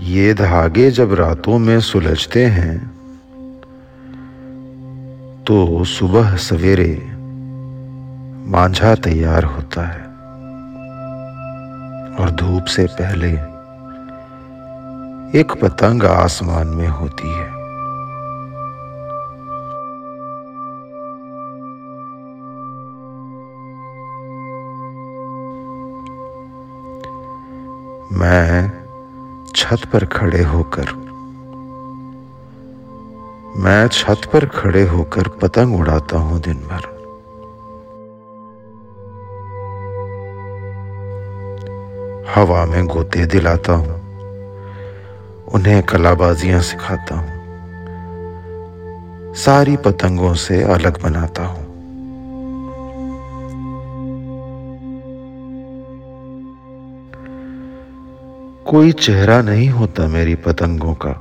ये धागे जब रातों में सुलझते हैं तो सुबह सवेरे मांझा तैयार होता है और धूप से पहले एक पतंग आसमान में होती है। मैं छत पर खड़े होकर। मैं छत पर खड़े होकर पतंग उड़ाता हूँ दिन भर। हवा में गोते दिलाता हूँ। उन्हें कलाबाजियाँ सिखाता हूँ। सारी पतंगों से अलग बनाता हूँ। कोई चेहरा नहीं होता मेरी पतंगों का।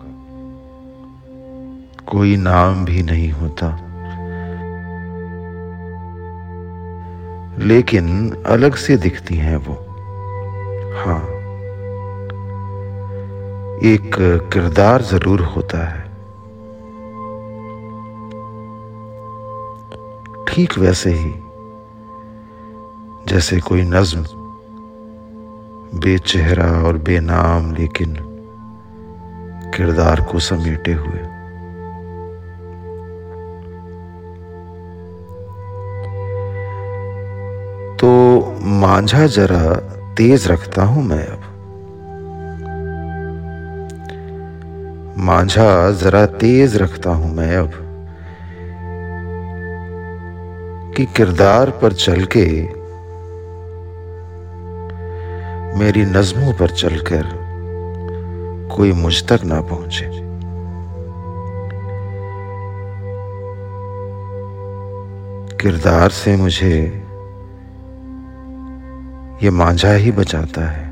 कोई नाम भी नहीं होता। लेकिन अलग से दिखती हैं वो। हाँ। एक किरदार ज़रूर होता है। ठीक वैसे ही। जैसे कोई नज्म। बेचेहरा और बेनाम, लेकिन किरदार को समेटे हुए। तो मांझा जरा तेज रखता हूँ मैं अब। मांझा जरा तेज रखता हूँ मैं अब कि किरदार पर चल के मेरी नज़मों पर चलकर कोई मुझ तक ना पहुँचे। किरदार से मुझे ये मांझा ही बचाता है।